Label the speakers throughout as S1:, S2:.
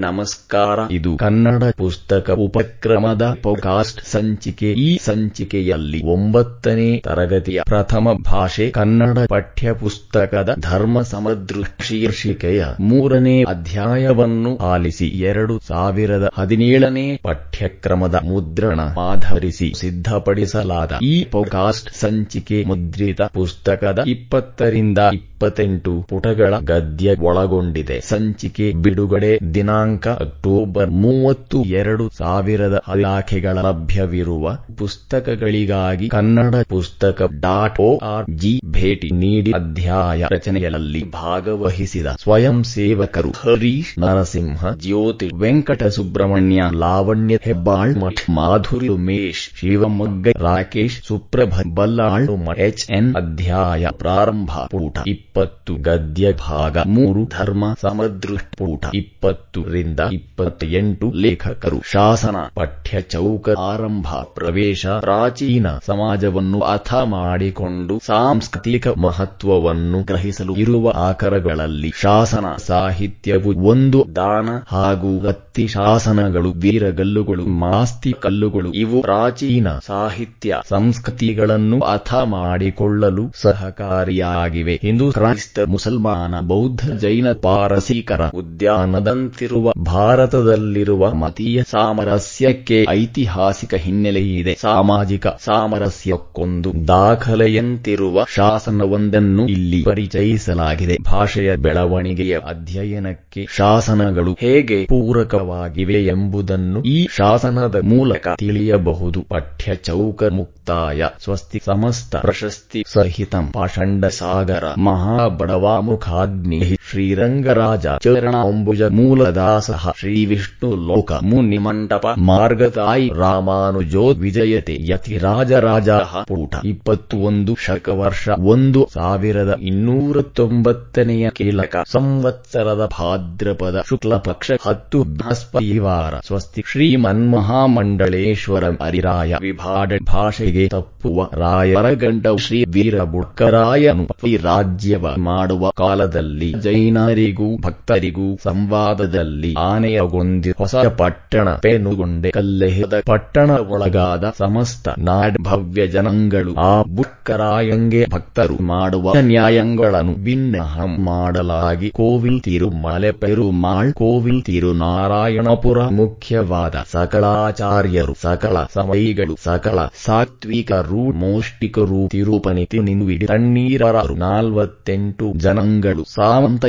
S1: ನಮಸ್ಕಾರ. ಇದು ಕನ್ನಡ ಪುಸ್ತಕ ಉಪಕ್ರಮದ ಪೋಕಾಸ್ಟ್ ಸಂಚಿಕೆ. ಈ ಸಂಚಿಕೆಯಲ್ಲಿ ಒಂಬತ್ತನೇ ತರಗತಿಯ ಪ್ರಥಮ ಭಾಷೆ ಕನ್ನಡ ಪಠ್ಯಪುಸ್ತಕದ ಧರ್ಮ ಸಮದೃ ಶೀರ್ಷಿಕೆಯ ಮೂರನೇ ಅಧ್ಯಾಯವನ್ನು ಆಲಿಸಿ ಎರಡು ಸಾವಿರದ ಹದಿನೇಳನೇ ಪಠ್ಯಕ್ರಮದ ಮುದ್ರಣ ಆಧರಿಸಿ ಸಿದ್ಧಪಡಿಸಲಾದ ಈ ಪೋಕಾಸ್ಟ್ ಸಂಚಿಕೆ ಮುದ್ರಿತ ಪುಸ್ತಕದ ಇಪ್ಪತ್ತರಿಂದ ಇಪ್ಪತ್ತೆಂಟು ಪುಟಗಳ ಗದ್ಯ ಒಳಗೊಂಡಿದೆ. ಸಂಚಿಕೆ ಬಿಡುಗಡೆ ದಿನಾಂಕ ಅಕ್ಟೋಬರ್ ಮೂವತ್ತು ಎರಡು ಸಾವಿರದ ಇಲಾಖೆಗಳ ಲಭ್ಯವಿರುವ ಪುಸ್ತಕಗಳಿಗಾಗಿ ಕನ್ನಡ ಪುಸ್ತಕ ಡಾಟ್ ಓ ಆರ್ ಜಿ ಭೇಟಿ ನೀಡಿ ಅಧ್ಯಾಯ ರಚನೆಗಳಲ್ಲಿ ಭಾಗವಹಿಸಿದ ಸ್ವಯಂ ಸೇವಕರು ಹರೀಶ್ ನರಸಿಂಹ, ಜ್ಯೋತಿ ವೆಂಕಟ ಸುಬ್ರಹ್ಮಣ್ಯ, ಲಾವಣ್ಯ ಹೆಬ್ಬಾಳ್, ಮಠ್ ಮಾಧುರಿ ಉಮೇಶ್, ಶಿವಮೊಗ್ಗ ರಾಕೇಶ್, ಸುಪ್ರಭ ಬಲ್ಲಾಳು, ಎಚ್ ಎನ್ ಅಧ್ಯಾಯ ಪ್ರಾರಂಭ ಪೂಟ ಇಪ್ಪತ್ತು ಗದ್ಯ ಭಾಗ ಮೂರು, ಧರ್ಮ ಸಮದೃಷ್ಟ ಪೂಟ ಇಪ್ಪತ್ತು ರಿಂದ ಇಪ್ಪತ್ತೆಂಟು ಲೇಖಕರು ಶಾಸನ, ಪಠ್ಯ, ಚೌಕ, ಆರಂಭ, ಪ್ರವೇಶ, ಪ್ರಾಚೀನ ಸಮಾಜವನ್ನು ಅರ್ಥ ಮಾಡಿಕೊಂಡು ಸಾಂಸ್ಕೃತಿಕ ಮಹತ್ವವನ್ನು ಗ್ರಹಿಸಲು ಇರುವ ಆಕರಗಳಲ್ಲಿ ಶಾಸನ, ಸಾಹಿತ್ಯವು ಒಂದು ದಾನ ಹಾಗೂ ಗತ್ತಿ ಶಾಸನಗಳು ವೀರಗಲ್ಲುಗಳು, ಮಾಸ್ತಿ ಕಲ್ಲುಗಳು, ಇವು ಪ್ರಾಚೀನ ಸಾಹಿತ್ಯ ಸಂಸ್ಕೃತಿಗಳನ್ನು ಅಥ ಮಾಡಿಕೊಳ್ಳಲು ಸಹಕಾರಿಯಾಗಿವೆ. ಹಿಂದೂ ಕ್ರೈಸ್ತ, ಮುಸಲ್ಮಾನ, ಬೌದ್ಧ, ಜೈನ, ಪಾರಸೀಕರ ಉದ್ಯಾನದಂತಿರುವ ಭಾರತದಲ್ಲಿರುವ ಮತೀಯ ಸಾಮರಸ್ಯಕ್ಕೆ ಐತಿಹಾಸಿಕ ಹಿನ್ನೆಲೆಯಿದೆ ಸಾಮಾಜಿಕ ಸಾಮರಸ್ಯಕ್ಕೊಂದು ದಾಖಲೆಯಂತಿರುವ ಶಾಸನವೊಂದನ್ನು ಇಲ್ಲಿ ಪರಿಚಯಿಸಲಾಗಿದೆ. ಭಾಷೆಯ ಬೆಳವಣಿಗೆಯ ಅಧ್ಯಯನಕ್ಕೆ ಶಾಸನಗಳು ಹೇಗೆ ಪೂರಕವಾಗಿವೆ ಎಂಬುದನ್ನು ಈ ಶಾಸನದ ಮೂಲಕ ತಿಳಿಯಬಹುದು. ಪಠ್ಯ ಚೌಕ ಮುಕ್ತಾಯ. ಸ್ವಸ್ತಿ ಸಮಸ್ತ ಪ್ರಶಸ್ತಿ ಸಹಿತಂ. ಪಾಷಂಡ ಸಾಗರ. ಮಹಾಬಡವಾಮುಖಾಗ್ನಿ ಶ್ರೀರಂಗರಾಜ ಚರಣ ಅಂಬುಜ ಮೂಲದಾಸಃ ಶ್ರೀ ವಿಷ್ಣು ಲೋಕ ಮುನಿ ಮಂಟಪ ಮಾರ್ಗತಾಯಿ ರಾಮಾನುಜೋ ವಿಜಯತೆ ಯತಿ ರಾಜರಾಜ ಪೂಟ ಇಪ್ಪತ್ತು ಒಂದು ಶಕವರ್ಷ ಒಂದು ಸಾವಿರದ ಇನ್ನೂರ ತೊಂಬತ್ತನೆಯ ಕೀಲಕ ಸಂವತ್ಸರದ ಭಾದ್ರಪದ ಶುಕ್ಲ ಪಕ್ಷ ಹತ್ತು ಬೃಹಸ್ಪತಿವಾರ ಸ್ವಸ್ತಿ ಶ್ರೀ ಮನ್ಮಹಾಮಂಡಳೇಶ್ವರ ಅರಿರಾಯ ವಿಭಾಡ ಭಾಷೆಗೆ ತಪ್ಪುವ ರಾಯರಗಂಡ ಶ್ರೀ ವೀರ ಬುಡ್ಕರಾಯನು ಈ ರಾಜ್ಯವ ಮಾಡುವ ಕಾಲದಲ್ಲಿ ಜೈನರಿಗೂ ಭಕ್ತರಿಗೂ ಸಂವಾದದಲ್ಲಿ ಆನೆಯಗೊಂದಿ ಹೊಸ ಪಟ್ಟಣ ಪೆನುಗೊಂಡೆ ಕಲ್ಲೆಹದ ಪಟ್ಟಣ ಒಳಗಾದ ಸಮಸ್ತ ನಾಡ್ ಭವ್ಯ ಜನಂಗಳು ಆ ಬುಕ್ಕರಾಯಂಗೆ ಭಕ್ತರು ಮಾಡುವ ನ್ಯಾಯಗಳನ್ನು ಭಿನ್ನಹಂ ಮಾಡಲಾಗಿ ಕೋವಿಲ್ ತಿರುಮಲೆ ಪೆರುಮಾಳ್, ಕೋವಿಲ್ ತಿರುನಾರಾಯಣಪುರ ಮುಖ್ಯವಾದ ಸಕಲಾಚಾರ್ಯರು, ಸಕಲ ಸಮಯಿಗಳು, ಸಕಲ ಸಾತ್ವಿಕರು ಮೌಷ್ಟಿಕರು ತಿರುಪನಿತಿ ನಿನ್ವಿಡಿ ತಣ್ಣೀರರು ನಾಲ್ವತ್ತೆಂಟು ಜನಂಗಳು, ಸಾವಂತ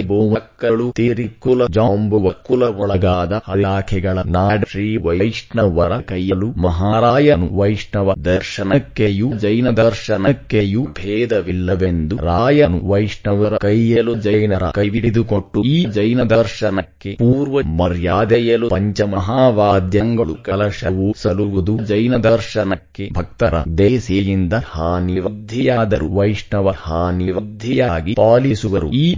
S1: ತೀರಿಕುಲ ಜಾಂಬುವ ಕುಲ ಒಳಗಾದ ಇಲಾಖೆಗಳ ನಾಡ ಶ್ರೀ ವೈಷ್ಣವರ ಕೈಯಲು ಮಹಾರಾಯನು ವೈಷ್ಣವ ದರ್ಶನಕ್ಕೆಯೂ ಜೈನ ದರ್ಶನಕ್ಕೆಯೂ ಭೇದವಿಲ್ಲವೆಂದು ರಾಯನು ವೈಷ್ಣವರ ಕೈಯಲು ಜೈನರ ಕೈಬಿಡಿದುಕೊಟ್ಟು ಈ ಜೈನ ದರ್ಶನಕ್ಕೆ ಪೂರ್ವ ಮರ್ಯಾದೆಯಲು ಪಂಚಮಹಾವಾದ್ಯಗಳು ಕಲಶವು ಸಲುವುದು ಜೈನ ದರ್ಶನಕ್ಕೆ ಭಕ್ತರ ದೇಸಿಯಿಂದ ಹಾನಿವದ್ಧಿಯಾದರು. ವೈಷ್ಣವ ಹಾನಿವದ್ಧಿಯಾಗಿ ಪಾಲಿಸುವರು. ಈ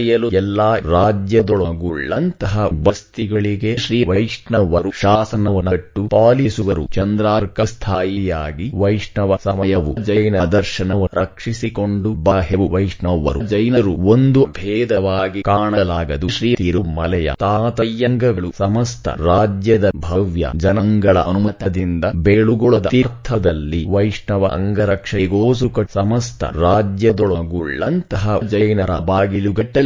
S1: ಮರ್ಯಾದೆಯಲು ಎಲ್ಲಾ ರಾಜ್ಯದೊಳಗುಳ್ಳಂತಹ ಬಸ್ತಿಗಳಿಗೆ ಶ್ರೀ ವೈಷ್ಣವರು ಶಾಸನವನ್ನಟ್ಟು ಪಾಲಿಸುವರು. ಚಂದ್ರಾರ್ಕ ಸ್ಥಾಯಿಯಾಗಿ ವೈಷ್ಣವ ಸಮಯವು ಜೈನ ದರ್ಶನವು ರಕ್ಷಿಸಿಕೊಂಡು ಬಾಹ್ಯವು ವೈಷ್ಣವರು ಜೈನರು ಒಂದು ಭೇದವಾಗಿ ಕಾಣಲಾಗದು. ಶ್ರೀ ತಿರುಮಲೆಯ ತಾತಯ್ಯಂಗಗಳು ಸಮಸ್ತ ರಾಜ್ಯದ ಭವ್ಯ ಜನಂಗಳ ಅನುಮತದಿಂದ ಬೇಳುಗುಳದ ತೀರ್ಥದಲ್ಲಿ ವೈಷ್ಣವ ಅಂಗರಕ್ಷೆಗೋಸುಕ ಸಮಸ್ತ ರಾಜ್ಯದೊಳಗುಳ್ಳಂತಹ ಜೈನರ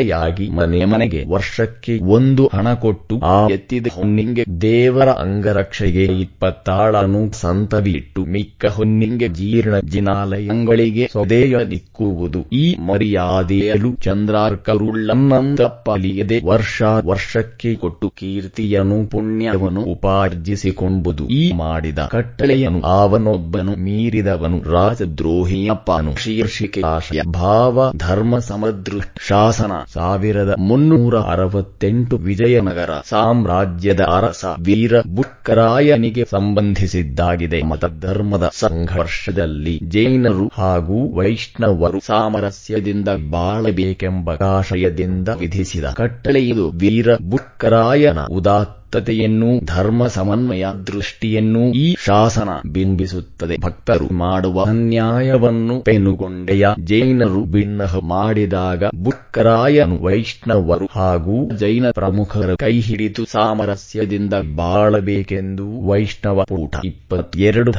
S1: ಬಾಗಿಲುಗಟ್ಟಲೆಯಾಗಿ ಮನೆ ಮನೆಗೆ ವರ್ಷಕ್ಕೆ ಒಂದು ಹಣ ಕೊಟ್ಟು ಆ ಎತ್ತಿದ ಹೊನ್ನಿಂಗೆ ದೇವರ ಅಂಗರಕ್ಷೆಗೆ ಇಪ್ಪತ್ತಾಳನು ಸಂತವಿಟ್ಟು ಮಿಕ್ಕ ಹೊನ್ನಿಂಗೆ ಜೀರ್ಣ ಜಿನಾಲಯಂಗಳಿಗೆ ಸ್ವದೇಯ ದಿಕ್ಕುವುದು. ಈ ಮರ್ಯಾದೆಯಲು ಚಂದ್ರಾರ್ಕರುಳ್ಳನ್ನಂತಪ್ಪಲಿಯದೆ ವರ್ಷ ವರ್ಷಕ್ಕೆ ಕೊಟ್ಟು ಕೀರ್ತಿಯನು ಪುಣ್ಯವನು ಉಪಾರ್ಜಿಸಿಕೊಂಬುದು. ಈ ಮಾಡಿದ ಕಟ್ಟಳೆಯನು ಅವನೊಬ್ಬನು ಮೀರಿದವನು. ರಾಜದ್ರೋಹಿಯಪ್ಪನು ಶೀರ್ಷಿಕೆ ಆಶಯ ಭಾವ ಧರ್ಮ ಸಮದೃಷ್ಟ ಶಾಸನ ಸಾವಿರದ ಮುನ್ನೂರ ಅರವತ್ತೆಂಟು ವಿಜಯನಗರ ಸಾಮ್ರಾಜ್ಯದ ಅರಸ ವೀರ ಬುಕ್ಕರಾಯನಿಗೆ ಸಂಬಂಧಿಸಿದ್ದಾಗಿದೆ. ಮತ ಧರ್ಮದ ಸಂಘರ್ಷದಲ್ಲಿ ಜೈನರು ಹಾಗೂ ವೈಷ್ಣವರು ಸಾಮರಸ್ಯದಿಂದ ಬಾಳಬೇಕೆಂಬ ಆಶಯದಿಂದ ವಿಧಿಸಿದ ಕಟ್ಟಳೆಯು ವೀರ ಬುಕ್ಕರಾಯನ ಉದಾತ್ತ. ಸಮಚಿತ್ತತೆಯನ್ನು ಧರ್ಮ ಸಮನ್ವಯ ದೃಷ್ಟಿಯನ್ನೂ ಈ ಶಾಸನ ಬಿಂಬಿಸುತ್ತದೆ. ಭಕ್ತರು ಮಾಡುವ ಅನ್ಯಾಯವನ್ನು ಪೆನುಗೊಂಡೆಯ ಜೈನರು ಬಿನ್ನಹ ಮಾಡಿದಾಗ ಬುಕ್ಕರಾಯನು ವೈಷ್ಣವರು ಹಾಗೂ ಜೈನ ಪ್ರಮುಖರ ಕೈ ಹಿಡಿದು ಸಾಮರಸ್ಯದಿಂದ ಬಾಳಬೇಕೆಂದು ವೈಷ್ಣವ ಕೂಟ ಇಪ್ಪತ್ತೆರಡು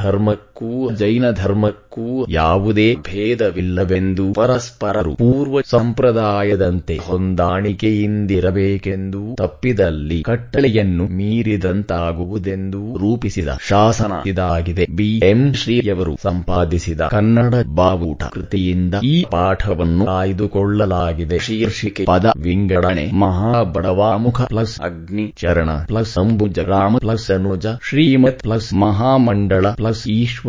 S1: ಧರ್ಮಕ್ಕೂ ಜೈನ ಧರ್ಮಕ್ಕೂ ಯಾವುದೇ ಭೇದವಿಲ್ಲವೆಂದು ಪರಸ್ಪರರು ಪೂರ್ವ ಸಂಪ್ರದಾಯದಂತೆ ಹೊಂದಾಣಿಕೆಯಿಂದಿರಬೇಕೆಂದು ತಪ್ಪಿದಲ್ಲಿ ಕಟ್ಟಳೆಯನ್ನು ಮೀರಿದಂತಾಗುವುದೆಂದು ರೂಪಿಸಿದ ಶಾಸನ ಇದಾಗಿದೆ. ಬಿ. ಎಂ. ಶ್ರೀಯವರು ಸಂಪಾದಿಸಿದ ಕನ್ನಡ ಬಾವುಟ ಕೃತಿಯಿಂದ ಈ ಪಾಠವನ್ನು ಆಯ್ದುಕೊಳ್ಳಲಾಗಿದೆ ಶೀರ್ಷಿಕೆ ಪದ ವಿಂಗಡಣೆ ಮಹಾಬಡವಾಮುಖ ಪ್ಲಸ್ ಅಗ್ನಿ ಚರಣ ಪ್ಲಸ್ ಅಂಬುಜ ರಾಮ ಪ್ಲಸ್ ಅನುಜ, ಶ್ರೀಮತ್ ಪ್ಲಸ್ ಮಹಾಮಂಡಳ ಪ್ಲಸ್ ಈಶ್ವರಂ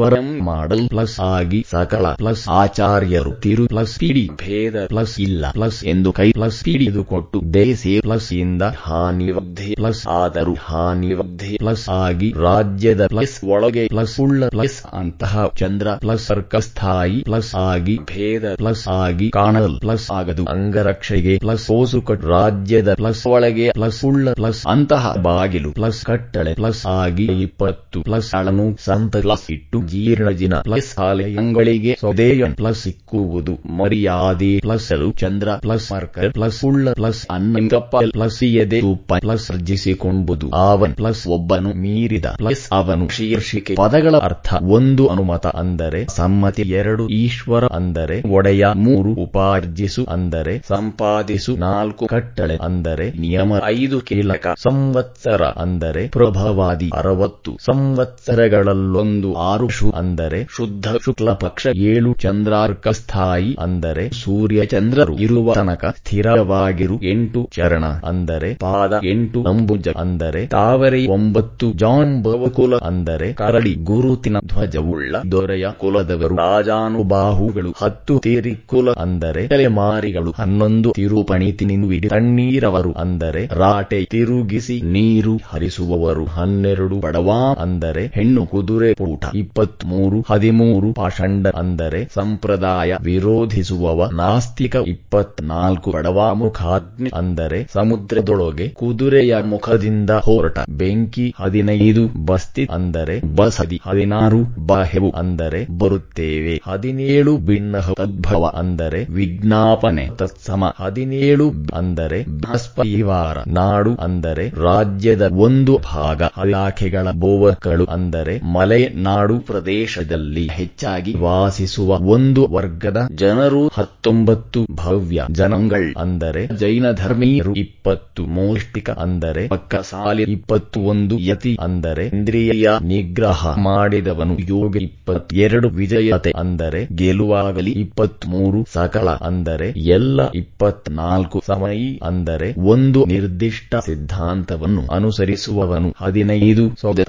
S1: ಮಾಡಲ್ ಪ್ಲಸ್ ಆಗಿ ಸಕಲ ಪ್ಲಸ್ ಆಚಾರ್ಯರು ತಿರು ಪ್ಲಸ್ ಪಿಡಿ ಭೇದ ಪ್ಲಸ್ ಇಲ್ಲ ಪ್ಲಸ್ ಎಂದು ಕೈ ಪ್ಲಸ್ ಪಿಡಿದು ಕೊಟ್ಟು ದೇಸಿ ಪ್ಲಸ್ ಇಂದ ಹಾನಿವದ್ಧೆ ಪ್ಲಸ್ ಆದರು ಹಾನಿವದ್ಧೆ ಪ್ಲಸ್ ಆಗಿ ರಾಜ್ಯದ ಪ್ಲಸ್ ಒಳಗೆ ಪ್ಲಸ್ ಉಳ್ಳ ಪ್ಲಸ್ ಅಂತಹ ಚಂದ್ರ ಪ್ಲಸ್ ಸರ್ಕಸ್ಥಾಯಿ ಪ್ಲಸ್ ಆಗಿ ಭೇದ ಪ್ಲಸ್ ಆಗಿ ಕಾಣಲ್ ಪ್ಲಸ್ ಆಗದು ಅಂಗರಕ್ಷೆಗೆ ಪ್ಲಸ್ ಕೋಸುಕಟ್ ರಾಜ್ಯದ ಪ್ಲಸ್ ಒಳಗೆ ಪ್ಲಸ್ ಉಳ್ಳ ಪ್ಲಸ್ ಅಂತಹ ಬಾಗಿಲು ಪ್ಲಸ್ ಕಟ್ಟಳೆ ಪ್ಲಸ್ ಆಗಿ ಇಪ್ಪತ್ತು ಪ್ಲಸ್ ಅಳನು ಸಂತ ಇಟ್ಟು ಜೀರ್ಣಜಿನ ಪ್ಲಸ್ ಆಲಯಗಳಿಗೆ ಸ್ವದೇಯ ಪ್ಲಸ್ ಸಿಕ್ಕುವುದು, ಮರ್ಯಾದೆ ಪ್ಲಸ್ ಚಂದ್ರ ಪ್ಲಸ್ ಮಾರ್ಕರ್ ಪ್ಲಸ್ ಉಳ್ಳ ಪ್ಲಸ್ ಅನ್ನಂಗಪ್ಪ ಪ್ಲಸ್ ಎದೆ ತುಪ್ಪ ಪ್ಲಸ್ ಅರ್ಜಿಸಿಕೊಂಬುದು ಆವನ್ ಪ್ಲಸ್ ಒಬ್ಬನು ಮೀರಿದ ಪ್ಲಸ್ ಅವನು ಶೀರ್ಷಿಕೆ. ಪದಗಳ ಅರ್ಥ ಒಂದು ಅನುಮತ ಅಂದರೆ ಸಮ್ಮತಿ, ಎರಡು ಈಶ್ವರ ಅಂದರೆ ಒಡೆಯ, ಮೂರು ಉಪಾರ್ಜಿಸು ಅಂದರೆ ಸಂಪಾದಿಸು, ನಾಲ್ಕು ಕಟ್ಟಳೆ ಅಂದರೆ ನಿಯಮ, ಐದು ಕೀಲಕ ಸಂವತ್ಸರ ಅಂದರೆ ಪ್ರಭವಾದಿ, ಅರವತ್ತು ಸಂವತ್ಸರಗಳಲ್ಲೊಂದು, ಆರು ಶು ಅಂದರೆ ಶುದ್ಧ ಶುಕ್ಲ ಪಕ್ಷ, ಏಳು ಚಂದ್ರಾರ್ಕ ಸ್ಥಾಯಿ ಅಂದರೆ ಸೂರ್ಯ ಚಂದ್ರರು ಇರುವ ತನಕ ಸ್ಥಿರವಾಗಿರು, ಎಂಟು ಚರಣ ಅಂದರೆ ಪಾದ, ಎಂಟು ಅಂಬುಜ ಅಂದರೆ ತಾವರೆ, ಒಂಬತ್ತು ಜಾನ್ ಬವಕುಲ ಅಂದರೆ ಕರಡಿ, ಗುರುತಿನ ಧ್ವಜವುಳ್ಳ ದೊರೆಯ ಕುಲದವರು, ರಾಜಾನುಬಾಹುಗಳು, ಹತ್ತು ತೇರಿ ಕುಲ ಅಂದರೆ ತಲೆಮಾರಿಗಳು, ಹನ್ನೊಂದು ತಿರುಪಣಿ ತಿನ್ನುವಿಡಿ ತಣ್ಣೀರವರು ಅಂದರೆ ರಾಟೆ ತಿರುಗಿಸಿ ನೀರು ಹರಿಸುವವರು, ಹನ್ನೆರಡು ಬಡವಾ ಅಂದರೆ ಹೆಣ್ಣು ಕುದುರೆ ಪೂಟ ಇಪ್ಪತ್ಮೂರು, ಹದಿಮೂರು ಪಾಷಂಡ ಅಂದರೆ ಸಂಪ್ರದಾಯ ವಿರೋಧಿಸುವವ ನಾಸ್ತಿಕ ಇಪ್ಪತ್ನಾಲ್ಕು ಬಡವಾ ಮುಖಾಗ್ನಿ ಅಂದರೆ ಸಮುದ್ರದೊಳಗೆ ಕುದುರೆಯ ಮುಖದಿಂದ ಹೊರಟ ಬೆಂಕಿ ಹದಿನೈದು ಬಸ್ತಿ ಅಂದರೆ ಬಸದಿ ಹದಿನಾರು ಬಾಹೆವು ಅಂದರೆ ಬರುತ್ತೇವೆ. ಹದಿನೇಳು ಭಿನ್ನ ತದ್ಭವ ಅಂದರೆ ವಿಜ್ಞಾಪನೆ ತತ್ಸಮ. ಹದಿನೇಳು ಅಂದರೆ ಬೃಹಸ್ಪತಿವಾರ ನಾಡು ಅಂದರೆ ರಾಜ್ಯದ ಒಂದು ಭಾಗ. ಇಲಾಖೆಗಳ ಬೋವಕಳು ಅಂದರೆ ಮಲೆ ನಾಡು ಪ್ರದೇಶದಲ್ಲಿ ಹೆಚ್ಚಾಗಿ ವಾಸಿಸುವ ಒಂದು ವರ್ಗದ ಜನರು ಹತ್ತೊಂಬತ್ತು ಭವ್ಯ ಜನಂಗಳ್ ಅಂದರೆ ಜೈನ ಧರ್ಮೀಯರು ಇಪ್ಪತ್ತು, ಮೋಷ್ಟಿಕ, ಅಂದರೆ ಪಕ್ಕ ಸಾಲಿ ಇಪ್ಪತ್ತು ಒಂದು ಯತಿ, ಅಂದರೆ ಇಂದ್ರಿಯ ನಿಗ್ರಹ ಮಾಡಿದವನು ಯೋಗ ಇಪ್ಪತ್ತೆರಡು, ವಿಜಯತೆ, ಅಂದರೆ ಗೆಲುವಾಗಲಿ ಇಪ್ಪತ್ಮೂರು ಸಕಲ, ಅಂದರೆ ಎಲ್ಲ ಇಪ್ಪತ್ನಾಲ್ಕು, ಸಮಯಿ, ಅಂದರೆ ಒಂದು ನಿರ್ದಿಷ್ಟ ಸಿದ್ಧಾಂತವನ್ನು ಅನುಸರಿಸುವವನು ಹದಿನೈದು ಸೌದ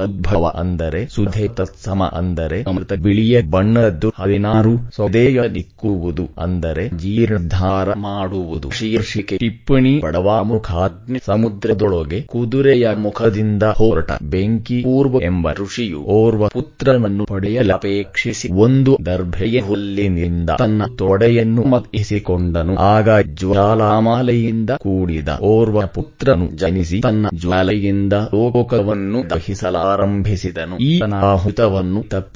S1: ಅಂದರೆ ಸುಧೆ ತತ್ಸಮ ಅಂದರೆ ಅಮೃತ ಬಿಳಿಯ ಬಣ್ಣದ್ದು ಹದಿನಾರು ಸೊದೆಯ ನಿಕ್ಕುವುದು ಅಂದರೆ ಜೀರ್ಣಧಾರ ಮಾಡುವುದು. ಶೀರ್ಷಿಕೆ, ಟಿಪ್ಪಣಿ ಬಡವಾಮುಖಾಗ್ನಿ ಸಮುದ್ರದೊಳಗೆ ಕುದುರೆಯ ಮುಖದಿಂದ ಹೊರಟ ಬೆಂಕಿ, ಪೂರ್ವ ಎಂಬ ಋಷಿಯು ಓರ್ವ ಪುತ್ರನನ್ನು ಪಡೆಯಲಪೇಕ್ಷಿಸಿ ಒಂದು ದರ್ಭೆಯ ಹುಲ್ಲಿನಿಂದ ತನ್ನ ತೊಡೆಯನ್ನು ಮತ್ತಿಸಿಕೊಂಡನು. ಆಗ ಜ್ವಾಲಾಮಾಲೆಯಿಂದ ಕೂಡಿದ ಓರ್ವ ಪುತ್ರನು ಜನಿಸಿ ತನ್ನ ಜ್ವಾಲೆಯಿಂದ ಲೋಕವನ್ನು ದಹಿಸಲಾರಂಭಿಸಿದನು. ಈ ಅನಾಹುತವನ್ನು ತಪ್ಪಿಸಲು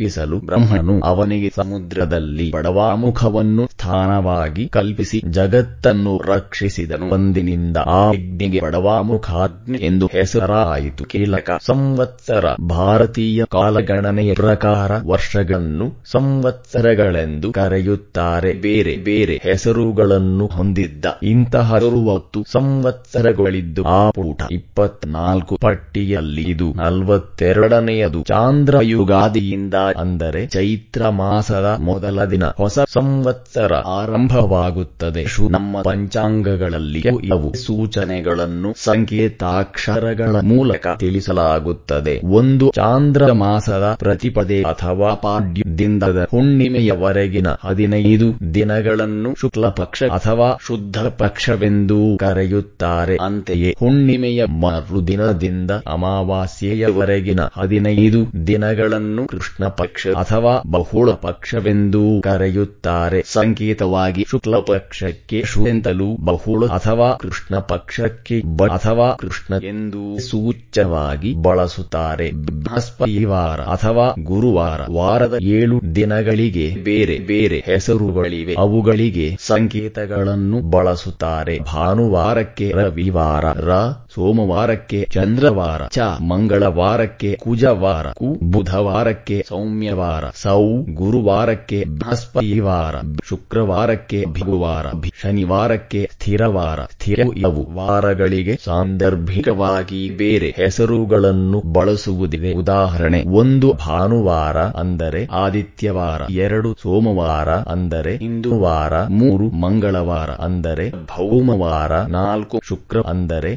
S1: ಬ್ರಹ್ಮನು ಅವನಿಗೆ ಸಮುದ್ರದಲ್ಲಿ ಬಡವಾಮುಖವನ್ನು ಸ್ಥಾನವಾಗಿ ಕಲ್ಪಿಸಿ ಜಗತ್ತನ್ನು ರಕ್ಷಿಸಿದನು. ಒಂದಿನಿಂದ ಆ ಯಜ್ಞೆಗೆ ಬಡವಾಮುಖಾಜ್ಞೆ ಎಂದು ಹೆಸರಾಯಿತು. ಕೀಲಕ ಸಂವತ್ಸರ ಭಾರತೀಯ ಕಾಲಗಣನೆಯ ಪ್ರಕಾರ ವರ್ಷಗಳನ್ನು ಸಂವತ್ಸರಗಳೆಂದು ಕರೆಯುತ್ತಾರೆ. ಬೇರೆ ಬೇರೆ ಹೆಸರುಗಳನ್ನು ಹೊಂದಿದ್ದ ಇಂತಹ ಅರುವತ್ತು ಸಂವತ್ಸರಗಳಿದ್ದು ಆ ಪೂಟ ಇಪ್ಪತ್ನಾಲ್ಕು ಪಟ್ಟಿಯಲ್ಲಿ ಇದು ನಲವತ್ತೆರಡನೆಯದು. ಚಾಂದ್ರ ಯುಗಾದಿಯಿಂದ ಅಂದರೆ ಚೈತ್ರ ಮಾಸದ ಮೊದಲ ದಿನ ಹೊಸ ಸಂವತ್ಸರ ಆರಂಭವಾಗುತ್ತದೆ. ಶು ನಮ್ಮ ಪಂಚಾಂಗಗಳಲ್ಲಿ ಇವು ಸೂಚನೆಗಳನ್ನು ಸಂಕೇತಾಕ್ಷರಗಳ ಮೂಲಕ ತಿಳಿಸಲಾಗುತ್ತದೆ. ಒಂದು ಚಾಂದ್ರ ಮಾಸದ ಪ್ರತಿಪದೆ ಅಥವಾ ಪಾಡ್ಯದಿಂದ ಹುಣ್ಣಿಮೆಯವರೆಗಿನ ಹದಿನೈದು ದಿನಗಳನ್ನು ಶುಕ್ಲ ಪಕ್ಷ ಅಥವಾ ಶುದ್ಧ ಪಕ್ಷವೆಂದೂ ಕರೆಯುತ್ತಾರೆ. ಅಂತೆಯೇ ಹುಣ್ಣಿಮೆಯ ಮರುದಿನದಿಂದ ಅಮಾವಾಸ್ಯೆಯವರೆಗಿನ ಹದಿನೈದು ದಿನಗಳನ್ನು ಕೃಷ್ಣ ಕೃಷ್ಣ ಪಕ್ಷ ಅಥವಾ ಬಹುಳ ಪಕ್ಷವೆಂದೂ ಕರೆಯುತ್ತಾರೆ. ಸಂಕೇತವಾಗಿ ಶುಕ್ಲ ಪಕ್ಷಕ್ಕೆ ಶು ಎಂತಲೂ ಬಹುಳ ಅಥವಾ ಕೃಷ್ಣ ಪಕ್ಷಕ್ಕೆ ಅಥವಾ ಕೃಷ್ಣ ಎಂದು ಸೂಚ್ಯವಾಗಿ ಬಳಸುತ್ತಾರೆ. ಬೃಹಸ್ಪತಿವಾರ ಅಥವಾ ಗುರುವಾರ ವಾರದ ಏಳು ದಿನಗಳಿಗೆ ಬೇರೆ ಬೇರೆ ಹೆಸರುಗಳಿವೆ. ಅವುಗಳಿಗೆ ಸಂಕೇತಗಳನ್ನು ಬಳಸುತ್ತಾರೆ. ಭಾನುವಾರಕ್ಕೆ ರವಿವಾರ ರ ಸೋಮವಾರಕ್ಕೆ ಚಂದ್ರವಾರ, ಚ ಮಂಗಳವಾರಕ್ಕೆ ಕುಜವಾರ, ಕು ಬುಧವಾರಕ್ಕೆ ಸೌಮ್ಯವಾರ, ಸೌ ಗುರುವಾರಕ್ಕೆ ಬೃಹಸ್ಪತಿವಾರ ಶುಕ್ರವಾರಕ್ಕೆ ಭಿಗುವಾರ ಶನಿವಾರಕ್ಕೆ ಸ್ಥಿರವಾರ, ಸ್ಥಿರ ಇವು ವಾರಗಳಿಗೆ ಸಾಂದರ್ಭಿಕವಾಗಿ ಬೇರೆ ಹೆಸರುಗಳನ್ನು ಬಳಸುವುದಿದೆ. ಉದಾಹರಣೆ, ಒಂದು ಭಾನುವಾರ ಅಂದರೆ ಆದಿತ್ಯವಾರ, ಎರಡು ಸೋಮವಾರ ಅಂದರೆ ಹಿಂದುವಾರ, ಮೂರು ಮಂಗಳವಾರ ಅಂದರೆ ಭೌಮವಾರ, ನಾಲ್ಕು ಶುಕ್ರ ಅಂದರೆ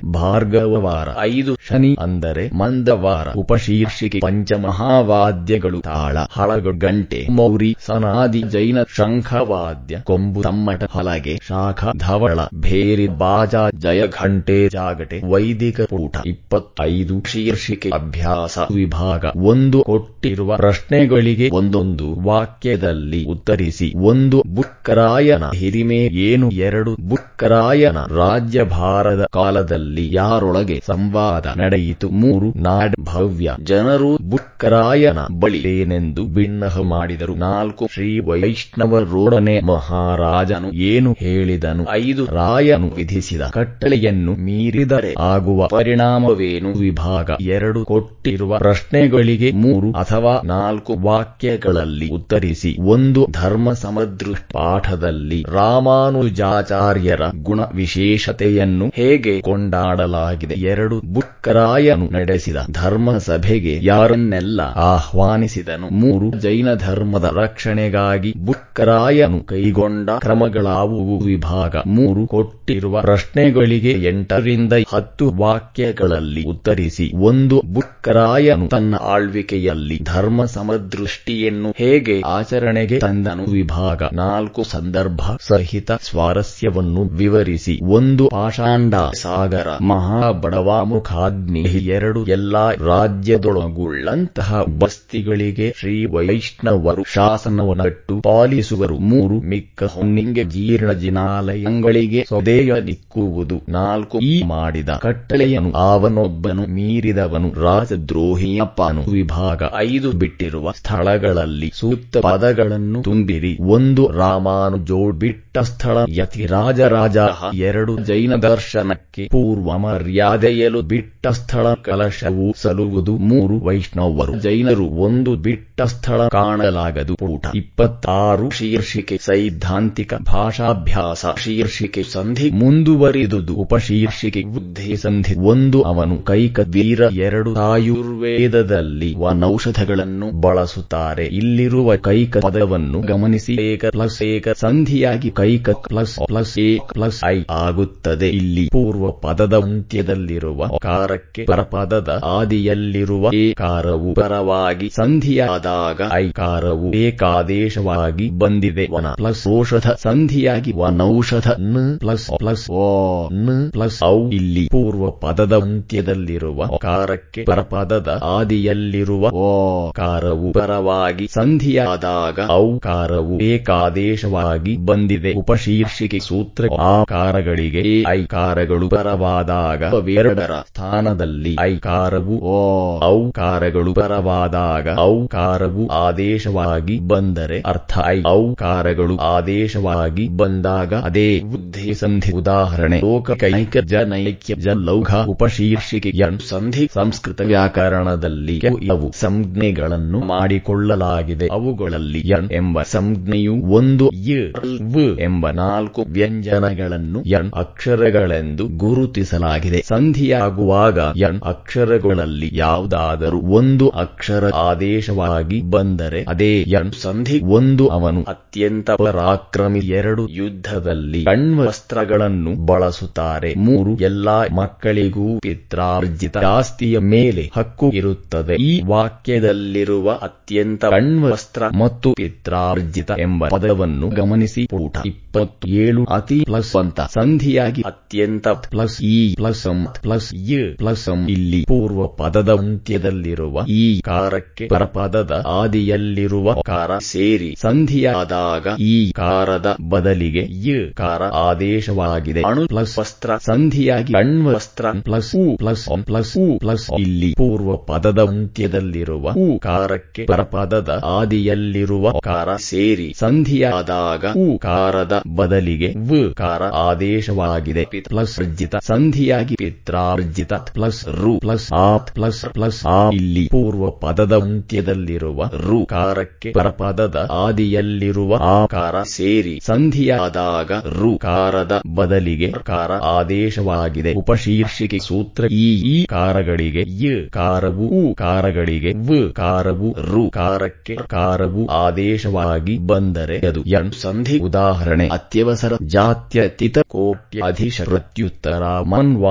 S1: ಭಾರ್ಗವವಾರ ಐದು ಶನಿ ಅಂದರೆ ಮಂದವಾರ. ಉಪಶೀರ್ಷಿಕೆ ಪಂಚಮಹಾವಾದ್ಯಗಳು ತಾಳ, ಹಳಗ, ಗಂಟೆ, ಮೌರಿ ಸನಾದಿ ಜೈನ, ಶಂಖವಾದ್ಯ, ಕೊಂಬು, ತಮ್ಮಟ, ಹಲಗೆ, ಶಾಖ, ಧವಳ, ಭೇರಿ, ಬಾಜ, ಜಯ, ಘಂಟೆ, ಜಾಗಟೆ, ವೈದಿಕ ಪೂಟ, ಇಪ್ಪತ್ತೈದು ಶೀರ್ಷಿಕೆ ಅಭ್ಯಾಸ, ವಿಭಾಗ, ಒಂದು ಕೊಟ್ಟಿರುವ ಪ್ರಶ್ನೆಗಳಿಗೆ ಒಂದೊಂದು ವಾಕ್ಯದಲ್ಲಿ ಉತ್ತರಿಸಿ, ಒಂದು ಬುಕ್ಕರಾಯನ ಹಿರಿಮೆ ಏನು, ಎರಡು ಬುಕ್ಕರಾಯನ ರಾಜ್ಯಭಾರದ ಕಾಲದಲ್ಲಿ ಯಾರೊಳಗೆ ಸಂವಾದ ನಡೆಯಿತು. ಮೂರು, ನಾಡ್ ಭವ್ಯ ಜನರು ಬುಕ್ಕರಾಯನ ಬಳಿ ಏನೆಂದು ಬಿನ್ನಹ ಮಾಡಿದರು. ನಾಲ್ಕು, ಶ್ರೀ ವೈಷ್ಣವರೊಡನೆ ಮಹಾರಾಜನು ಏನು ಹೇಳಿದನು. ಐದು, ರಾಯನು ವಿಧಿಸಿದ ಕಟ್ಟಳೆಯನ್ನು ಮೀರಿದರೆ ಆಗುವ ಪರಿಣಾಮವೇನು? ವಿಭಾಗ ಎರಡು ಕೊಟ್ಟಿರುವ ಪ್ರಶ್ನೆಗಳಿಗೆ ಮೂರು ಅಥವಾ ನಾಲ್ಕು ವಾಕ್ಯಗಳಲ್ಲಿ ಉತ್ತರಿಸಿ. ಒಂದು ಧರ್ಮ ಸಮದೃಷ್ಟ ಪಾಠದಲ್ಲಿ ರಾಮಾನುಜಾಚಾರ್ಯರ ಗುಣ ವಿಶೇಷತೆಯನ್ನು ಹೇಗೆ ಕೊಂಡಾಡಲಾಗಿದೆ ಎರಡು ಬುಕ್ಕರಾಯನು ನಡೆಸಿದ ಧರ್ಮ ಸಭೆಗೆ ಯಾರನ್ನೆಲ್ಲ ಆಹ್ವಾನಿಸಿದನು? ಮೂರು, ಜೈನ ಧರ್ಮದ ರಕ್ಷಣೆಗಾಗಿ ಬುಕ್ಕರಾಯನು ಕೈಗೊಂಡ ಕ್ರಮಗಳಾವುವು? ವಿಭಾಗ ಮೂರು, ಕೊಟ್ಟಿರುವ ಪ್ರಶ್ನೆಗಳಿಗೆ ಎಂಟರಿಂದ ಹತ್ತು ವಾಕ್ಯಗಳಲ್ಲಿ ಉತ್ತರಿಸಿ. ಒಂದು, ಬುಕ್ಕರಾಯನು ತನ್ನ ಆಳ್ವಿಕೆಯಲ್ಲಿ ಧರ್ಮ ಸಮದೃಷ್ಟಿಯನ್ನು ಹೇಗೆ ಆಚರಣೆಗೆ ತಂದನು? ವಿಭಾಗ ನಾಲ್ಕು, ಸಂದರ್ಭ ಸಹಿತ ಸ್ವಾರಸ್ಯವನ್ನು ವಿವರಿಸಿ. ಒಂದು, ಪಾಷಾಂಡ ಸಾಗರ ಮಹಾಬಡವಾಮುಖಾಗ್ನಿ ಎರಡು ಎಲ್ಲಾ ರಾಜ್ಯದೊಳಗುಳ್ಳಂತಹ ಬಸ್ತಿಗಳಿಗೆ ಶ್ರೀ ವೈಷ್ಣವರು ಶಾಸನವನ್ನಟ್ಟು ಪಾಲಿಸುವರು. ಮೂರು, ಮಿಕ್ಕ ಹೊನ್ನಿಂಗೆ ಜೀರ್ಣ ಜಿನಾಲಯಗಳಿಗೆ ಸ್ವದೇಯ ನಿಕ್ಕುವುದು. ನಾಲ್ಕು, ಈ ಮಾಡಿದ ಕಟ್ಟಳೆಯನು ಅವನೊಬ್ಬನು ಮೀರಿದವನು. ರಾಜದ್ರೋಹಿಯಪ್ಪನು. ವಿಭಾಗ ಐದು ಬಿಟ್ಟಿರುವ ಸ್ಥಳಗಳಲ್ಲಿ ಸೂಕ್ತ ಪದಗಳನ್ನು ತುಂಬಿರಿ. ಒಂದು ರಾಮಾನುಜೋಡ್ ಬಿಟ್ಟ ಸ್ಥಳ. ಯತಿ ರಾಜರಾಜ, ಎರಡು, ಜೈನ ದರ್ಶನಕ್ಕೆ ಪೂರ್ವ ಮರ್ಯಾದೆಯಲು ಬಿಟ್ಟ ಸ್ಥಳ ಕಲಶವು ಸಲುವುದು ಮೂರು ವೈಷ್ಣವರು. ಜೈನರು ಒಂದು ಬಿಟ್ಟ ಸ್ಥಳ ಕಾಣಲಾಗದು ಊಟ ಇಪ್ಪತ್ತಾರು ಶೀರ್ಷಿಕೆ ಸೈದ್ಧಾಂತಿಕ ಭಾಷಾಭ್ಯಾಸ. ಶೀರ್ಷಿಕೆ ಸಂಧಿ ಮುಂದುವರಿದುದು ಉಪಶೀರ್ಷಿಕೆ ಬುದ್ಧಿ ಸಂಧಿ. ಒಂದು ಅವನು ಕೈಕ ವೀರ, ಎರಡು ಆಯುರ್ವೇದದಲ್ಲಿ ವನೌಷಧಗಳನ್ನು ಬಳಸುತ್ತಾರೆ. ಇಲ್ಲಿರುವ ಕೈಕ ಪದವನ್ನು ಗಮನಿಸಿ. ಏಕ ಪ್ಲಸ್ ಏಕ ಸಂಧಿಯಾಗಿ ಕೈಕ ಪ್ಲಸ್ ಪ್ಲಸ್ ಏ ಪ್ಲಸ್ ಐ ಆಗುತ್ತದೆ. ಇಲ್ಲಿ ಪೂರ್ವ ಪದದ ಅಂತ್ಯದಲ್ಲಿರುವ ಕಾರಕ್ಕೆ ಪರಪದದ ಆದಿಯಲ್ಲಿರುವ ಏಕಾರವು ಪರವಾಗಿ ಸಂಧಿಯಾದಾಗ ಐಕಾರವು ಏಕಾದೇಶವಾಗಿ ಬಂದಿದೆ. ವನ ಪ್ಲಸ್ ಔಷಧ ಸಂಧಿಯಾಗಿ ವನೌಷಧ ನ ಪ್ಲಸ್ ಪ್ಲಸ್ ಓ ನ ಪ್ಲಸ್ ಔ ಇಲ್ಲಿ ಪೂರ್ವ ಪದದ ಅಂತ್ಯದಲ್ಲಿರುವ ಕಾರಕ್ಕೆ ಪರಪದದ ಆದಿಯಲ್ಲಿರುವ ಓ ಕಾರವು ಪರವಾಗಿ ಸಂಧಿಯಾದಾಗ ಔಕಾರವು ಏಕಾದೇಶವಾಗಿ ಬಂದಿದೆ. ಉಪಶೀರ್ಷಿಕೆ ಸೂತ್ರ ಆಕಾರಗಳಿಗೆ ಐಕಾರಗಳು ಪರವಾದಾಗ ಅವೆರಡರ ಸ್ಥಾನದಲ್ಲಿ ಐಕಾರವು, ಓ, ಔಕಾರಗಳು ಪರವಾದಾಗ ಔಕಾರವು ಆದೇಶವಾಗಿ ಬಂದರೆ ಅರ್ಥ ಐ, ಔಕಾರಗಳು ಆದೇಶವಾಗಿ ಬಂದಾಗ ಅದೇ ಬುದ್ಧಿ ಸಂಧಿ. ಉದಾಹರಣೆ ಲೋಕ ಕೈಕ ಜ ಲೌಘ ಉಪಶೀರ್ಷಿಕೆ ಸಂಧಿ ಸಂಸ್ಕೃತ ವ್ಯಾಕರಣದಲ್ಲಿ ಇವು ಸಂಜ್ಞೆಗಳನ್ನು ಮಾಡಿಕೊಳ್ಳಲಾಗಿದೆ. ಅವುಗಳಲ್ಲಿ ಯನ್ ಎಂಬ ಸಂಜ್ಞೆಯು ಒಂದು ಎಂಬ ನಾಲ್ಕು ವ್ಯಂಜನಗಳನ್ನು ಯನ್ ಅಕ್ಷರಗಳೆಂದು ಗುರುತಿಸಲಾಗಿದೆ. ಸಂಧಿಯಾಗುವಾಗ ಯನ್ ಅಕ್ಷರಗಳಲ್ಲಿ ಯಾವುದಾದರೂ ಒಂದು ಅಕ್ಷರ ಆದೇಶವಾಗಿ ಬಂದರೆ ಅದೇ ಯನ್ ಸಂಧಿ ಒಂದು ಅವನು ಅತ್ಯಂತ ಪರಾಕ್ರಮಿ ಎರಡು ಯುದ್ಧದಲ್ಲಿ ಕಣ್ವಸ್ತ್ರಗಳನ್ನು ಬಳಸುತ್ತಾರೆ. ಮೂರು ಎಲ್ಲಾ ಮಕ್ಕಳಿಗೂ ಪಿತ್ರಾರ್ಜಿತ ಆಸ್ತಿಯ ಮೇಲೆ ಹಕ್ಕು ಇರುತ್ತದೆ. ಈ ವಾಕ್ಯದಲ್ಲಿರುವ ಅತ್ಯಂತ ಕಣ್ವಸ್ತ್ರ ಮತ್ತು ಪಿತ್ರಾರ್ಜಿತ ಎಂಬ ಪದವನ್ನು ಗಮನಿಸಿ. ಪೂಟ ಇಪ್ಪತ್ತು ಏಳು ಅತಿ ಪ್ಲಸ್ ಅಂತ ಸಂಧಿಯಾಗಿ ಅತ್ಯಂತ ಈ ಪ್ಲಸ್ ಪ್ಲಸ್ ಯ, ಪ್ಲಸ್ ಇಲ್ಲಿ ಪೂರ್ವ ಪದದ ಅಂತ್ಯದಲ್ಲಿರುವ ಈ ಕಾರಕ್ಕೆ ಪರಪದದ ಆದಿಯಲ್ಲಿರುವ ಕಾರ ಸೇರಿ ಸಂಧಿಯಾದಾಗ ಈ ಕಾರದ ಬದಲಿಗೆ ಯ ಕಾರ ಆದೇಶವಾಗಿದೆ. ಅಣು ಪ್ಲಸ್ ವಸ್ತ್ರ ಸಂಧಿಯಾಗಿ ಅಣ್ವ ವಸ್ತ್ರ ಪ್ಲಸ್ ಉ ಪ್ಲಸ್ ಒಂ ಪ್ಲಸ್ ಉ ಪ್ಲಸ್ ಇಲ್ಲಿ ಪೂರ್ವ ಪದದ ಅಂತ್ಯದಲ್ಲಿರುವ ಉ ಕಾರಕ್ಕೆ ಪರಪದದ ಆದಿಯಲ್ಲಿರುವ ಕಾರ ಸೇರಿ ಸಂಧಿಯಾದಾಗ ಉ ಕಾರದ ಬದಲಿಗೆ ವ ಕಾರ ಆದೇಶವಾಗಿದೆ. ಪ್ಲಸ್ ಅರ್ಜಿತ ಸಂಧಿಯಾಗಿ ಪಿತ್ರಾರ್ಜಿತ ಪ್ಲಸ್ ರು ಪ್ಲಸ್ ಆತ್ ಪ್ಲಸ್ ಪ್ಲಸ್ ಆ ಇಲ್ಲಿ ಪೂರ್ವ ಪದದ ಅಂತ್ಯದಲ್ಲಿರುವ ರು ಕಾರಕ್ಕೆ ಪರಪದದ ಆದಿಯಲ್ಲಿರುವ ಆಕಾರ ಸೇರಿ ಸಂಧಿಯಾದಾಗ ರು ಕಾರದ ಬದಲಿಗೆ ಕಾರ ಆದೇಶವಾಗಿದೆ. ಉಪಶೀರ್ಷಿಕೆ ಸೂತ್ರ ಈ ಈ ಕಾರಗಳಿಗೆ ಯ ಕಾರವು ಉ ಕಾರಗಳಿಗೆ ವ ಕಾರವು ರು ಕಾರಕ್ಕೆ ಕಾರವು ಆದೇಶವಾಗಿ ಬಂದರೆ ಅದು ಎಂ ಸಂಧಿ ಉದಾಹರಣೆ. ಅತ್ಯವಸರ ಜಾತ್ಯತೀತ ಕೋಟ್ಯ ಅಧೀಶ ಪ್ರತ್ಯುತ್ತರ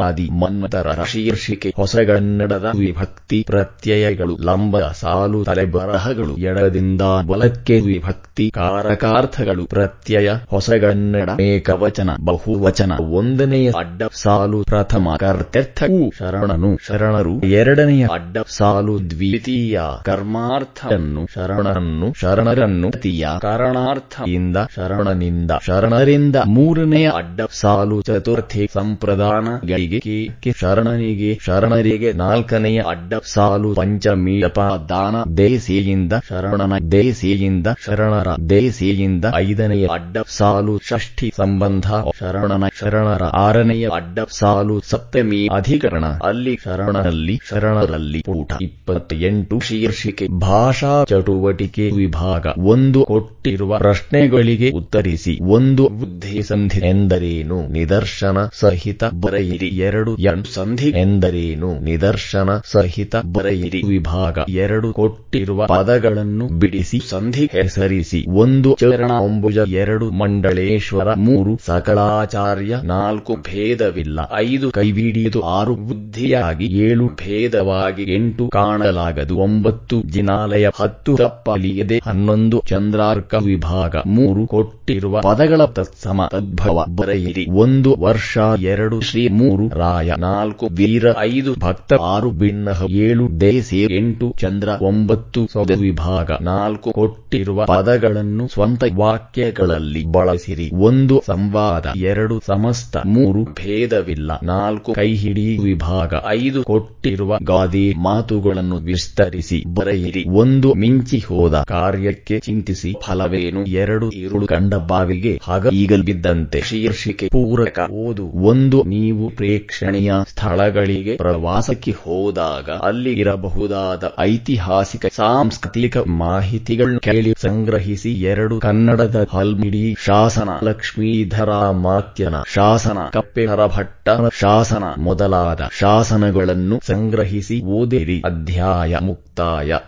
S1: ಮನ್ವಾದಿ ಮನ್ಮತರ ಶೀರ್ಷಿಕೆ ಹೊಸಗನ್ನಡದ ವಿಭಕ್ತಿ ಪ್ರತ್ಯಯಗಳು ಲಂಬ ಸಾಲು ತಲೆ ಬರಹಗಳು ಎಡದಿಂದ ಬಲಕ್ಕೆ ವಿಭಕ್ತಿ ಕಾರಕಾರ್ಥಗಳು ಪ್ರತ್ಯಯ ಹೊಸಗನ್ನಡ, ಏಕವಚನ, ಬಹುವಚನ, ಒಂದನೆಯ ಅಡ್ಡ ಸಾಲು, ಪ್ರಥಮ ಕರ್ತರ್ಥ ಶರಣನು, ಶರಣರು, ಎರಡನೆಯ ಅಡ್ಡ ಸಾಲು, ದ್ವಿತೀಯ ಕರ್ಮಾರ್ಥವನ್ನು ಶರಣರನ್ನು ಶರಣರನ್ನು, ತೃತೀಯ ಕಾರಣಾರ್ಥದಿಂದ, ಶರಣನಿಂದ, ಶರಣರಿಂದ, ಮೂರನೆಯ ಅಡ್ಡ ಸಾಲು, ಚತುರ್ಥಿ ಸಂಪ್ರದಾನಗಳಿಗೆ ಕೆ ಶರಣನಿಗೆ, ಶರಣರಿಗೆ, ನಾಲ್ಕನೆಯ ಅಡ್ಡ ಸಾಲು ಪಂಚಮಿ ದಾನ ದೇಸಿಯಿಂದ, ಶರಣನ, ದೇಸಿಯಿಂದ ಶರಣರ ದೇಸಿಯಿಂದ ಐದನೆಯ ಅಡ್ಡ ಸಾಲು ಷಷ್ಠಿ ಸಂಬಂಧ ಶರಣನ ಶರಣರ ಆರನೆಯ ಅಡ್ಡ ಸಾಲು ಸಪ್ತಮಿ ಅಧಿಕರಣ. ಅಲ್ಲಿ ಶರಣನಲ್ಲಿ ಶರಣರಲ್ಲಿ ಪೂಟ ಇಪ್ಪತ್ತೆಂಟು ಶೀರ್ಷಿಕೆ. ಭಾಷಾ ಚಟುವಟಿಕೆ ವಿಭಾಗ. ಒಂದು ಕೊಟ್ಟಿರುವ ಪ್ರಶ್ನೆಗಳಿಗೆ ಉತ್ತರಿಸಿ. ಒಂದು ಬುದ್ಧಿ ಸಂಧಿ ಎಂದರೇನು? ನಿದರ್ಶನ ಸಹಿತ ಬರೆಯಿರಿ. ಎರಡು ಎನ್ ಸಂಧಿ ಎಂದರೇನು? ನಿದರ್ಶನ ಸಹಿತ ಬರೆಯಿರಿ. ವಿಭಾಗ. ಎರಡು ಕೊಟ್ಟಿರುವ ಪದಗಳನ್ನು ಬಿಡಿಸಿ. ಸಂಧಿ ಹೆಸರಿಸಿ. ಒಂದು ಚರಣ ಅಂಬುಜ ಎರಡು ಮಂಡಳೇಶ್ವರ ಮೂರು ಸಕಲಾಚಾರ್ಯ ನಾಲ್ಕು ಭೇದವಿಲ್ಲ, ಐದು ಕೈವಿಡಿಯದು ಆರು ಬುದ್ಧಿಯಾಗಿ, ಏಳು ಭೇದವಾಗಿ ಎಂಟು ಕಾಣಲಾಗದು, ಒಂಬತ್ತು ಜಿನಾಲಯ, ಹತ್ತು ತಪ್ಪಲಿಯದೆ, ಹನ್ನೊಂದು ಚಂದ್ರಾರ್ಕ ವಿಭಾಗ, ಮೂರು ಕೊಟ್ಟಿರುವ ಪದಗಳ ತತ್ಸಮ ತದ್ಭವ ಬರೆಯಿರಿ, ಒಂದು ವರ್ಷ ಎರಡು ಶ್ರೀ ಮೂರು ರಾಯ, ನಾಲ್ಕು ವೀರ ಐದು ಭಕ್ತ ಆರು ಭಿನ್ನ ಏಳು ದೇಸಿ ಎಂಟು ಚಂದ್ರ ಒಂಬತ್ತು ಸೌದ ವಿಭಾಗ, ನಾಲ್ಕು ಕೊಟ್ಟಿರುವ ಪದಗಳನ್ನು ಸ್ವಂತ ವಾಕ್ಯಗಳಲ್ಲಿ ಬಳಸಿರಿ. ಒಂದು ಸಂವಾದ, ಎರಡು ಸಮಸ್ತ, ಮೂರು ಭೇದವಿಲ್ಲ. ನಾಲ್ಕು ಕೈಹಿಡಿ ವಿಭಾಗ, ಐದು ಕೊಟ್ಟಿರುವ ಗಾದೆ ಮಾತುಗಳನ್ನು ವಿಸ್ತರಿಸಿ ಬರೆಯಿರಿ. ಒಂದು ಮಿಂಚಿ ಹೋದ ಕಾರ್ಯಕ್ಕೆ ಚಿಂತಿಸಿ, ಫಲವೇನು? ಎರಡು ಈರುಳು ಕಂಡ ಬಾವಿಗೆ ಹಾಗ ಈಗಲ್ ಬಿದ್ದಂತೆ ಶೀರ್ಷಿಕೆ ಪೂರಕ ಓದು. ಒಂದು, ನೀವು ಪ್ರೇಕ್ಷಣೀಯ ಸ್ಥಳಗಳಿಗೆ ಪ್ರವಾಸಕ್ಕೆ ಹೋದಾಗ ಅಲ್ಲಿ ಇರಬಹುದಾದ ಐತಿಹಾಸಿಕ, ಸಾಂಸ್ಕೃತಿಕ ಮಾಹಿತಿಗಳನ್ನು ಕೇಳಿ ಸಂಗ್ರಹಿಸಿ. ಎರಡು ಕನ್ನಡದ ಹಲ್ಮಿಡಿ ಶಾಸನ ಲಕ್ಷ್ಮೀಧರ ಮಾತ್ಯನ ಶಾಸನ ಕಪ್ಪೆಹರ ಭಟ್ಟ ಶಾಸನ ಮೊದಲಾದ ಶಾಸನಗಳನ್ನು ಸಂಗ್ರಹಿಸಿ ಓದಿರಿ ಅಧ್ಯಾಯ ಮುಕ್ತಾಯ.